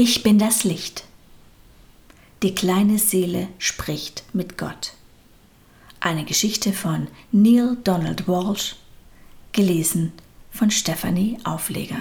Ich bin das Licht. Die kleine Seele spricht mit Gott. Eine Geschichte von Neil Donald Walsh, gelesen von Stephanie Aufleger.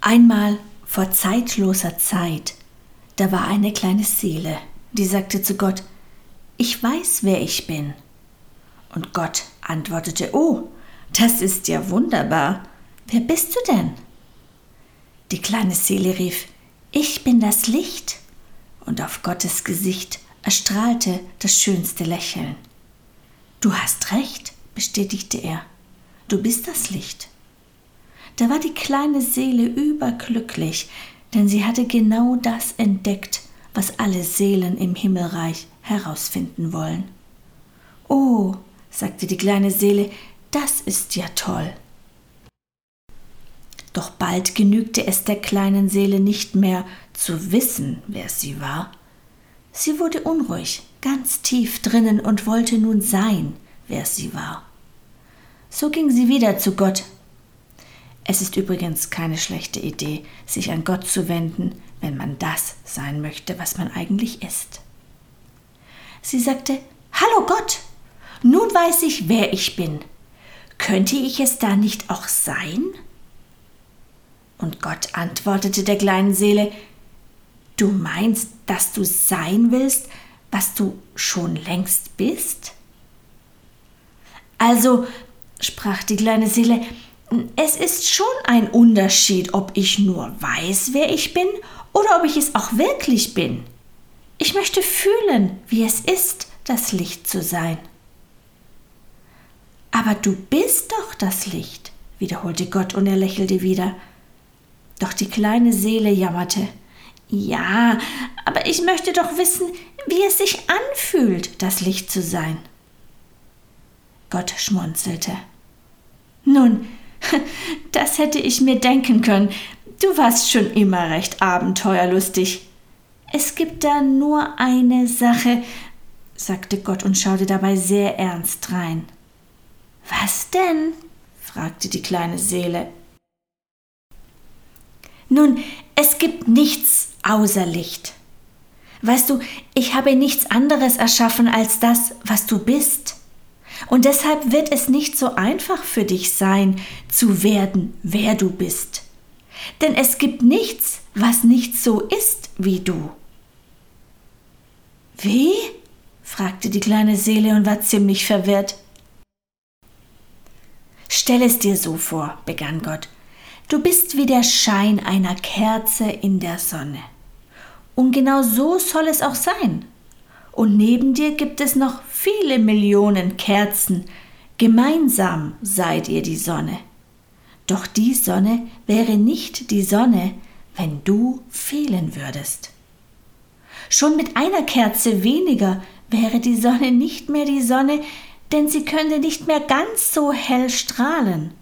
Einmal vor zeitloser Zeit, da war eine kleine Seele, die sagte zu Gott, ich weiß, wer ich bin. Und Gott antwortete, oh, das ist ja wunderbar. Wer bist du denn? Die kleine Seele rief, ich bin das Licht. Und auf Gottes Gesicht erstrahlte das schönste Lächeln. Du hast recht, bestätigte er. Du bist das Licht. Da war die kleine Seele überglücklich, denn sie hatte genau das entdeckt, was alle Seelen im Himmelreich herausfinden wollen. Oh, sagte die kleine Seele, das ist ja toll. Doch bald genügte es der kleinen Seele nicht mehr zu wissen, wer sie war. Sie wurde unruhig, ganz tief drinnen und wollte nun sein, wer sie war. So ging sie wieder zu Gott. Es ist übrigens keine schlechte Idee, sich an Gott zu wenden, wenn man das sein möchte, was man eigentlich ist. Sie sagte, Hallo Gott, nun weiß ich, wer ich bin. Könnte ich es da nicht auch sein? Und Gott antwortete der kleinen Seele, Du meinst, dass du sein willst, was du schon längst bist? Also, sprach die kleine Seele, es ist schon ein Unterschied, ob ich nur weiß, wer ich bin, oder ob ich es auch wirklich bin. Ich möchte fühlen, wie es ist, das Licht zu sein. Aber du bist doch das Licht, wiederholte Gott und er lächelte wieder. Doch die kleine Seele jammerte. Ja, aber ich möchte doch wissen, wie es sich anfühlt, das Licht zu sein. Gott schmunzelte. Nun, das hätte ich mir denken können. Du warst schon immer recht abenteuerlustig. Es gibt da nur eine Sache, sagte Gott und schaute dabei sehr ernst rein. Was denn? fragte die kleine Seele. Nun, es gibt nichts außer Licht. Weißt du, ich habe nichts anderes erschaffen als das, was du bist. Und deshalb wird es nicht so einfach für dich sein, zu werden, wer du bist. Denn es gibt nichts, was nicht so ist wie du. Wie? fragte die kleine Seele und war ziemlich verwirrt. Stell es dir so vor, begann Gott. Du bist wie der Schein einer Kerze in der Sonne. Und genau so soll es auch sein. Und neben dir gibt es noch viele Millionen Kerzen. Gemeinsam seid ihr die Sonne. Doch die Sonne wäre nicht die Sonne, wenn du fehlen würdest. Schon mit einer Kerze weniger wäre die Sonne nicht mehr die Sonne, denn sie könnte nicht mehr ganz so hell strahlen.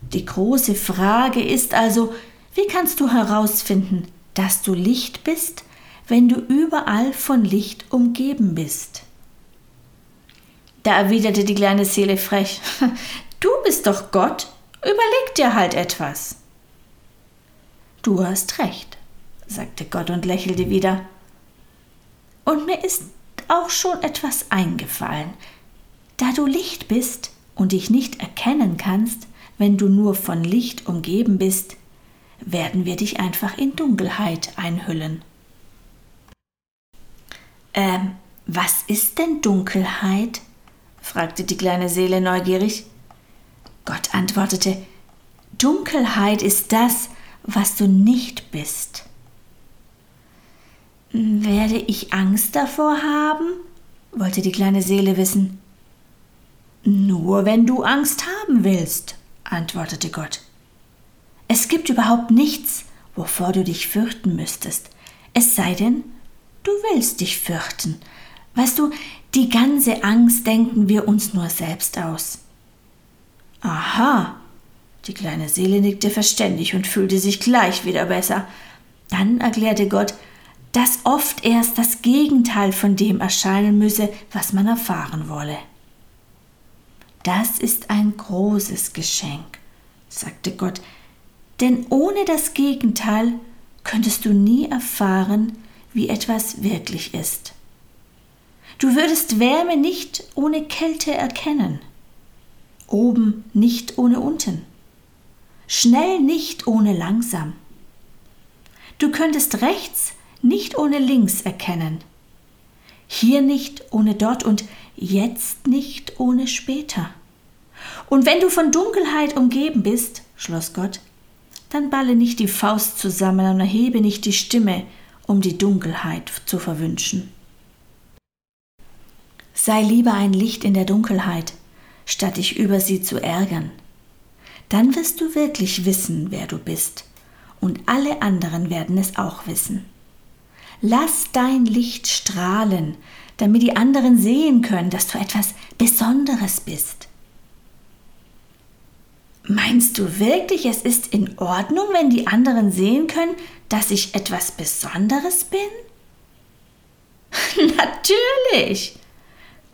Die große Frage ist also, wie kannst du herausfinden, dass du Licht bist, wenn du überall von Licht umgeben bist? Da erwiderte die kleine Seele frech, du bist doch Gott, überleg dir halt etwas. Du hast recht, sagte Gott und lächelte wieder. Und mir ist auch schon etwas eingefallen. Da du Licht bist und dich nicht erkennen kannst, wenn du nur von Licht umgeben bist, werden wir dich einfach in Dunkelheit einhüllen. Ähm, was ist denn Dunkelheit? fragte die kleine Seele neugierig. Gott antwortete, Dunkelheit ist das, was du nicht bist. Werde ich Angst davor haben? wollte die kleine Seele wissen. Nur wenn du Angst haben willst, antwortete Gott. Es gibt überhaupt nichts, wovor du dich fürchten müsstest, es sei denn, du willst dich fürchten. Weißt du, die ganze Angst denken wir uns nur selbst aus. Aha, die kleine Seele nickte verständig und fühlte sich gleich wieder besser. Dann erklärte Gott, dass oft erst das Gegenteil von dem erscheinen müsse, was man erfahren wolle. Das ist ein großes Geschenk, sagte Gott, denn ohne das Gegenteil könntest du nie erfahren, wie etwas wirklich ist. Du würdest Wärme nicht ohne Kälte erkennen, oben nicht ohne unten, schnell nicht ohne langsam. Du könntest rechts nicht ohne links erkennen, hier nicht ohne dort und jetzt nicht ohne später. Und wenn du von Dunkelheit umgeben bist, schloss Gott, dann balle nicht die Faust zusammen und erhebe nicht die Stimme, um die Dunkelheit zu verwünschen. Sei lieber ein Licht in der Dunkelheit, statt dich über sie zu ärgern. Dann wirst du wirklich wissen, wer du bist, und alle anderen werden es auch wissen. Lass dein Licht strahlen, damit die anderen sehen können, dass du etwas Besonderes bist. Meinst du wirklich, es ist in Ordnung, wenn die anderen sehen können, dass ich etwas Besonderes bin? Natürlich.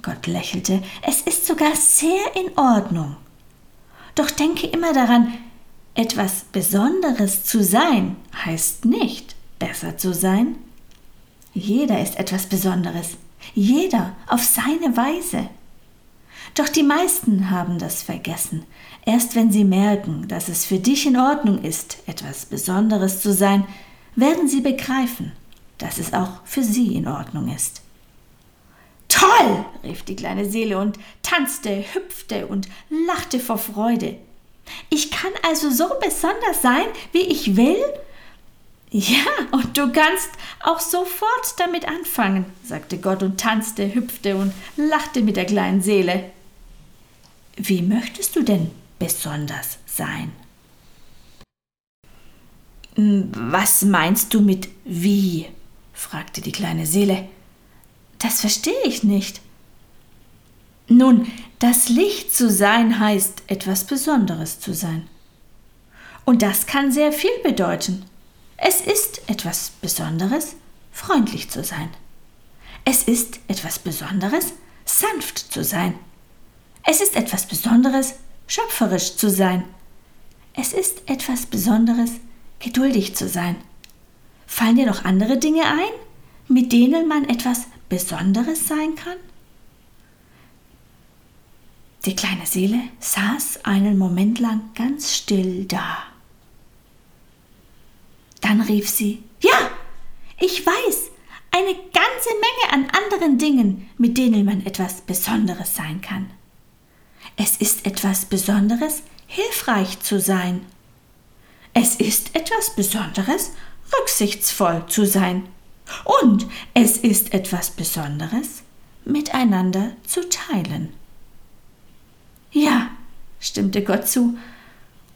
Gott lächelte, es ist sogar sehr in Ordnung. Doch denke immer daran, etwas Besonderes zu sein heißt nicht besser zu sein. Jeder ist etwas Besonderes, jeder auf seine Weise. Doch die meisten haben das vergessen. Erst wenn sie merken, dass es für dich in Ordnung ist, etwas Besonderes zu sein, werden sie begreifen, dass es auch für sie in Ordnung ist. Toll! rief die kleine Seele und tanzte, hüpfte und lachte vor Freude. Ich kann also so besonders sein, wie ich will? Ja, und du kannst auch sofort damit anfangen, sagte Gott und tanzte, hüpfte und lachte mit der kleinen Seele. Wie möchtest du denn besonders sein? Hm, was meinst du mit wie? fragte die kleine Seele. Das verstehe ich nicht. Nun, das Licht zu sein heißt, etwas Besonderes zu sein. Und das kann sehr viel bedeuten. Es ist etwas Besonderes, freundlich zu sein. Es ist etwas Besonderes, sanft zu sein. Es ist etwas Besonderes, schöpferisch zu sein. Es ist etwas Besonderes, geduldig zu sein. Fallen dir noch andere Dinge ein, mit denen man etwas Besonderes sein kann? Die kleine Seele saß einen Moment lang ganz still da. Dann rief sie Ja, ich weiß, eine ganze Menge an anderen Dingen, mit denen man etwas Besonderes sein kann. Es ist etwas Besonderes, hilfreich zu sein. Es ist etwas Besonderes, rücksichtsvoll zu sein. Und es ist etwas Besonderes, miteinander zu teilen. Ja, stimmte Gott zu,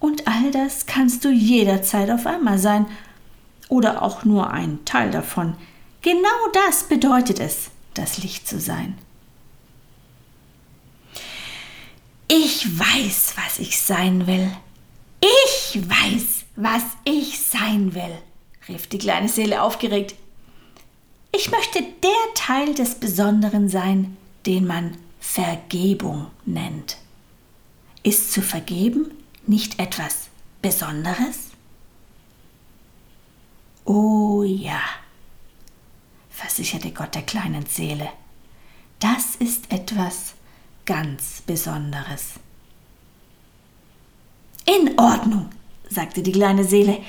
und all das kannst du jederzeit auf einmal sein, oder auch nur ein Teil davon. Genau das bedeutet es, das Licht zu sein. Ich weiß, was ich sein will. Ich weiß, was ich sein will, rief die kleine Seele aufgeregt. Ich möchte der Teil des Besonderen sein, den man Vergebung nennt. Ist zu vergeben nicht etwas Besonderes? Oh ja, versicherte Gott der kleinen Seele, das ist etwas ganz Besonderes. In Ordnung, sagte die kleine Seele,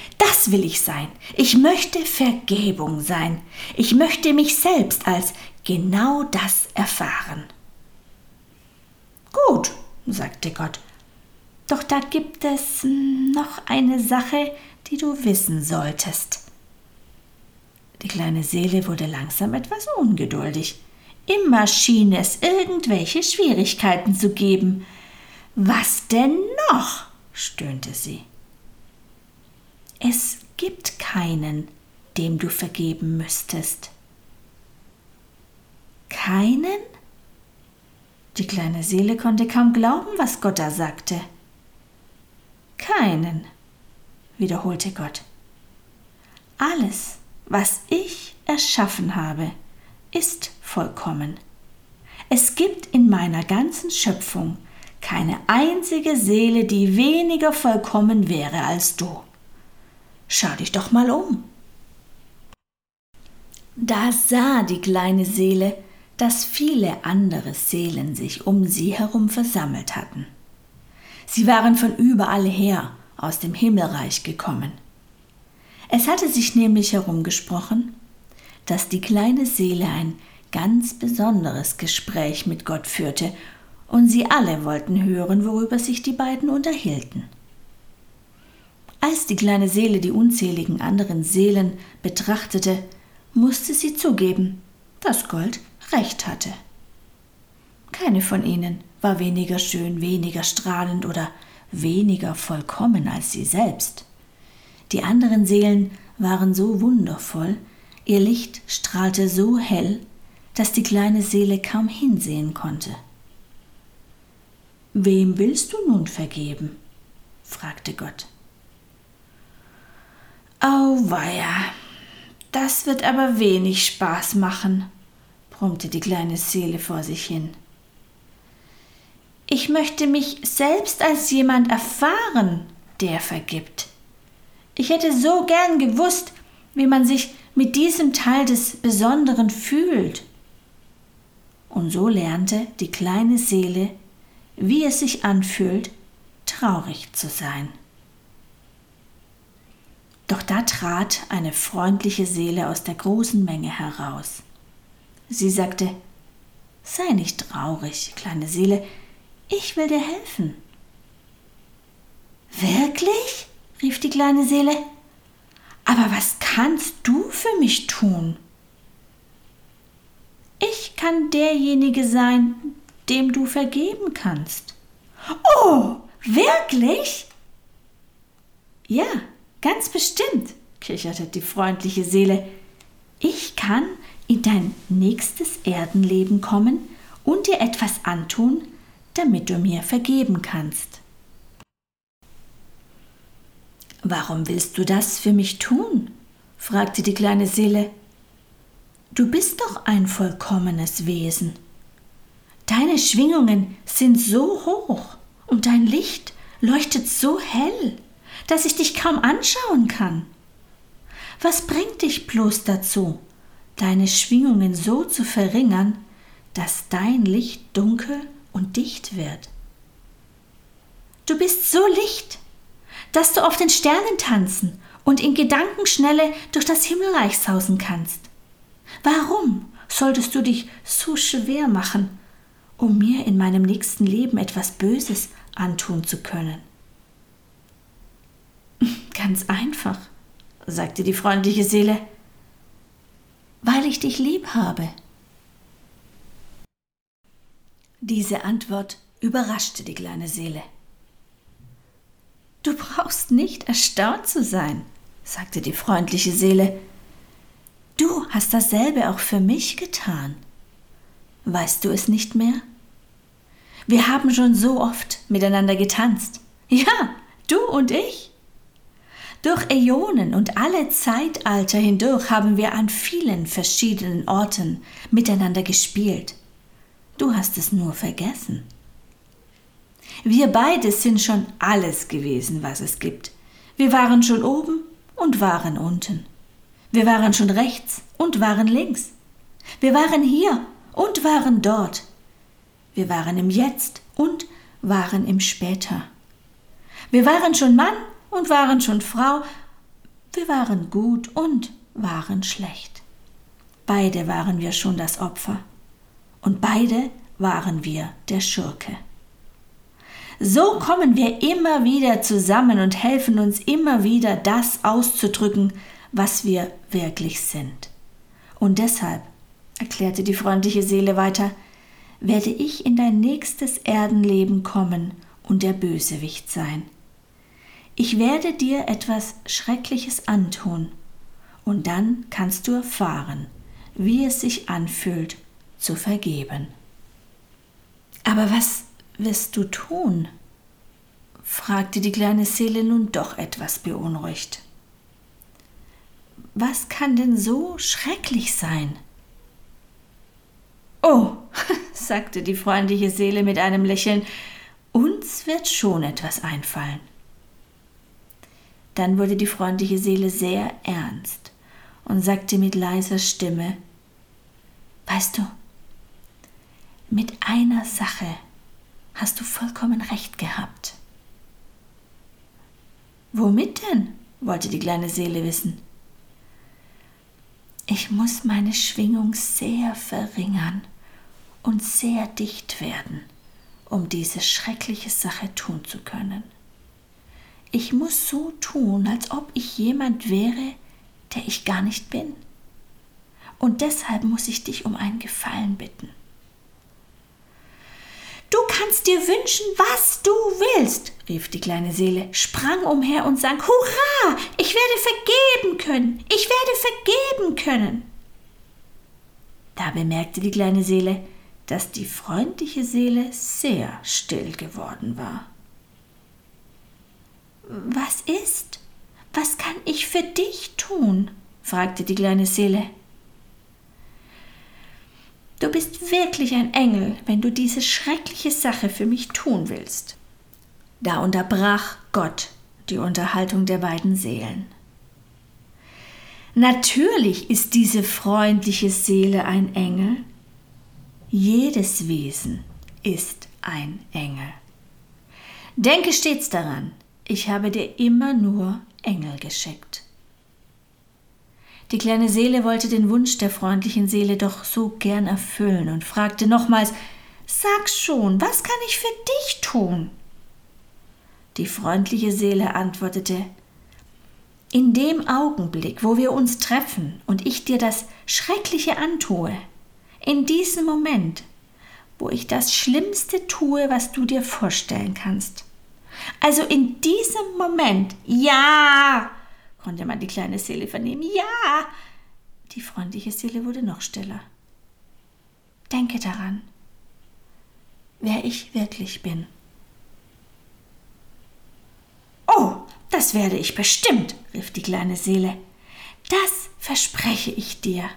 will ich sein. Ich möchte Vergebung sein. Ich möchte mich selbst als genau das erfahren. Gut, sagte Gott, doch da gibt es noch eine Sache, die du wissen solltest. Die kleine Seele wurde langsam etwas ungeduldig. Immer schien es irgendwelche Schwierigkeiten zu geben. Was denn noch? stöhnte sie. Es gibt keinen, dem du vergeben müsstest. Keinen? Die kleine Seele konnte kaum glauben, was Gott da sagte. Keinen, wiederholte Gott. Alles, was ich erschaffen habe, ist vollkommen. Es gibt in meiner ganzen Schöpfung keine einzige Seele, die weniger vollkommen wäre als du. Schau dich doch mal um. Da sah die kleine Seele, dass viele andere Seelen sich um sie herum versammelt hatten. Sie waren von überall her aus dem Himmelreich gekommen. Es hatte sich nämlich herumgesprochen, dass die kleine Seele ein ganz besonderes Gespräch mit Gott führte, und sie alle wollten hören, worüber sich die beiden unterhielten. Als die kleine Seele die unzähligen anderen Seelen betrachtete, musste sie zugeben, dass Gold recht hatte. Keine von ihnen war weniger schön, weniger strahlend oder weniger vollkommen als sie selbst. Die anderen Seelen waren so wundervoll, ihr Licht strahlte so hell, dass die kleine Seele kaum hinsehen konnte. Wem willst du nun vergeben? fragte Gott. Auweia, das wird aber wenig Spaß machen, brummte die kleine Seele vor sich hin. Ich möchte mich selbst als jemand erfahren, der vergibt. Ich hätte so gern gewusst, wie man sich mit diesem Teil des Besonderen fühlt. Und so lernte die kleine Seele, wie es sich anfühlt, traurig zu sein. Doch da trat eine freundliche Seele aus der großen Menge heraus. Sie sagte Sei nicht traurig, kleine Seele, ich will dir helfen. Wirklich? rief die kleine Seele. Aber was kannst du für mich tun? Ich kann derjenige sein, dem du vergeben kannst. Oh, wirklich? Ja, ganz bestimmt, kicherte die freundliche Seele. Ich kann in dein nächstes Erdenleben kommen und dir etwas antun, damit du mir vergeben kannst. Warum willst du das für mich tun? fragte die kleine Seele. Du bist doch ein vollkommenes Wesen. Deine Schwingungen sind so hoch und dein Licht leuchtet so hell, dass ich dich kaum anschauen kann. Was bringt dich bloß dazu, deine Schwingungen so zu verringern, dass dein Licht dunkel und dicht wird? Du bist so licht, dass du auf den Sternen tanzen und in Gedankenschnelle durch das Himmelreich sausen kannst. Warum solltest du dich so schwer machen, um mir in meinem nächsten Leben etwas Böses antun zu können? Ganz einfach, sagte die freundliche Seele, weil ich dich lieb habe. Diese Antwort überraschte die kleine Seele. Du brauchst nicht erstaunt zu sein, sagte die freundliche Seele. Du hast dasselbe auch für mich getan. Weißt du es nicht mehr? Wir haben schon so oft miteinander getanzt. Ja, du und ich. Durch Äonen und alle Zeitalter hindurch haben wir an vielen verschiedenen Orten miteinander gespielt. Du hast es nur vergessen. Wir beide sind schon alles gewesen, was es gibt. Wir waren schon oben und waren unten. Wir waren schon rechts und waren links. Wir waren hier und waren dort. Wir waren im Jetzt und waren im Später. Wir waren schon Mann und waren schon Frau. Wir waren gut und waren schlecht. Beide waren wir schon das Opfer. Und beide waren wir der Schurke. So kommen wir immer wieder zusammen und helfen uns immer wieder, das auszudrücken, was wir wirklich sind. Und deshalb, erklärte die freundliche Seele weiter, werde ich in dein nächstes Erdenleben kommen und der Bösewicht sein. Ich werde dir etwas Schreckliches antun, und dann kannst du erfahren, wie es sich anfühlt, zu vergeben. Aber was wirst du tun? fragte die kleine Seele nun doch etwas beunruhigt. was kann denn so schrecklich sein? Oh, sagte die freundliche Seele mit einem Lächeln, uns wird schon etwas einfallen. Dann wurde die freundliche Seele sehr ernst und sagte mit leiser Stimme Weißt du, mit einer Sache hast du vollkommen recht gehabt. Womit denn? wollte die kleine Seele wissen. Ich muss meine Schwingung sehr verringern und sehr dicht werden, um diese schreckliche Sache tun zu können. Ich muss so tun, als ob ich jemand wäre, der ich gar nicht bin. Und deshalb muss ich dich um einen Gefallen bitten. Du kannst dir wünschen, was du willst, rief die kleine Seele, sprang umher und sang Hurra, ich werde vergeben können, ich werde vergeben können. Da bemerkte die kleine Seele, dass die freundliche Seele sehr still geworden war. Was ist? Was kann ich für dich tun? fragte die kleine Seele. Du bist wirklich ein Engel, wenn du diese schreckliche Sache für mich tun willst. Da unterbrach Gott die Unterhaltung der beiden Seelen. Natürlich ist diese freundliche Seele ein Engel. Jedes Wesen ist ein Engel. Denke stets daran, ich habe dir immer nur Engel geschickt. Die kleine Seele wollte den Wunsch der freundlichen Seele doch so gern erfüllen und fragte nochmals Sag schon, was kann ich für dich tun? Die freundliche Seele antwortete In dem Augenblick, wo wir uns treffen und ich dir das Schreckliche antue, in diesem Moment, wo ich das Schlimmste tue, was du dir vorstellen kannst. Also in diesem Moment, ja, konnte man die kleine Seele vernehmen. Ja! Die freundliche Seele wurde noch stiller. Denke daran, wer ich wirklich bin. Oh, das werde ich bestimmt, rief die kleine Seele. Das verspreche ich dir.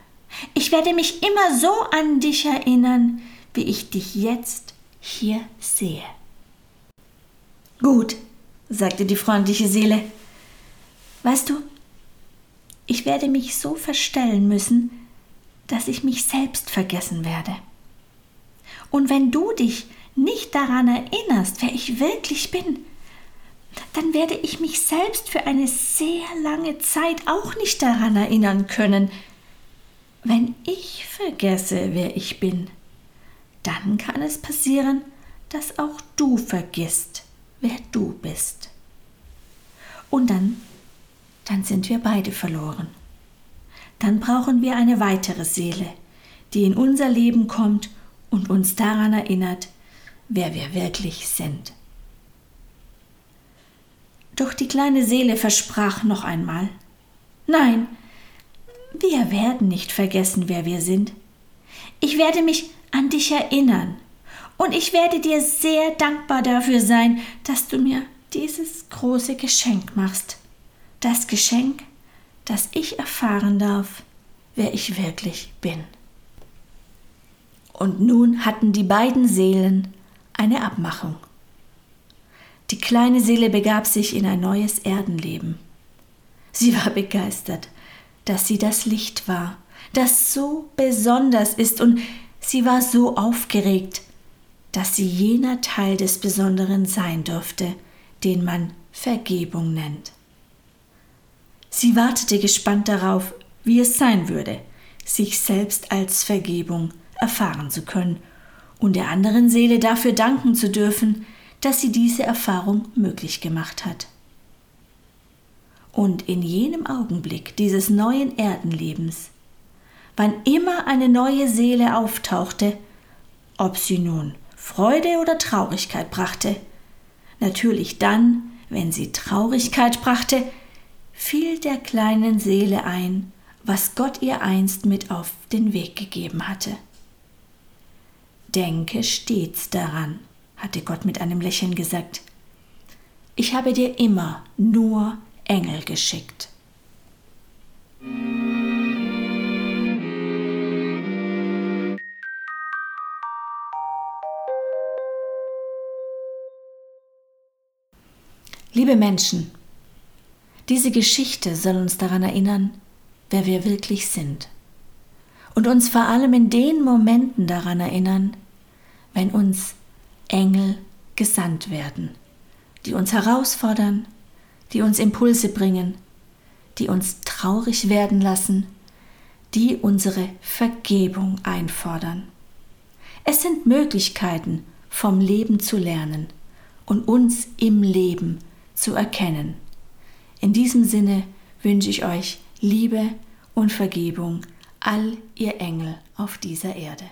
Ich werde mich immer so an dich erinnern, wie ich dich jetzt hier sehe. Gut, sagte die freundliche Seele, Weißt du, ich werde mich so verstellen müssen, dass ich mich selbst vergessen werde. Und wenn du dich nicht daran erinnerst, wer ich wirklich bin, dann werde ich mich selbst für eine sehr lange Zeit auch nicht daran erinnern können. Wenn ich vergesse, wer ich bin, dann kann es passieren, dass auch du vergisst, wer du bist. Und dann dann sind wir beide verloren. Dann brauchen wir eine weitere Seele, die in unser Leben kommt und uns daran erinnert, wer wir wirklich sind. Doch die kleine Seele versprach noch einmal, nein, wir werden nicht vergessen, wer wir sind. Ich werde mich an dich erinnern und ich werde dir sehr dankbar dafür sein, dass du mir dieses große Geschenk machst das Geschenk, dass ich erfahren darf, wer ich wirklich bin. Und nun hatten die beiden Seelen eine Abmachung. Die kleine Seele begab sich in ein neues Erdenleben. Sie war begeistert, dass sie das Licht war, das so besonders ist, und sie war so aufgeregt, dass sie jener Teil des Besonderen sein durfte, den man Vergebung nennt. Sie wartete gespannt darauf, wie es sein würde, sich selbst als Vergebung erfahren zu können und der anderen Seele dafür danken zu dürfen, dass sie diese Erfahrung möglich gemacht hat. Und in jenem Augenblick dieses neuen Erdenlebens, wann immer eine neue Seele auftauchte, ob sie nun Freude oder Traurigkeit brachte, natürlich dann, wenn sie Traurigkeit brachte, fiel der kleinen Seele ein, was Gott ihr einst mit auf den Weg gegeben hatte. Denke stets daran, hatte Gott mit einem Lächeln gesagt. Ich habe dir immer nur Engel geschickt. Liebe Menschen, diese Geschichte soll uns daran erinnern, wer wir wirklich sind. Und uns vor allem in den Momenten daran erinnern, wenn uns Engel gesandt werden, die uns herausfordern, die uns Impulse bringen, die uns traurig werden lassen, die unsere Vergebung einfordern. Es sind Möglichkeiten, vom Leben zu lernen und uns im Leben zu erkennen. In diesem Sinne wünsche ich euch Liebe und Vergebung, all ihr Engel auf dieser Erde.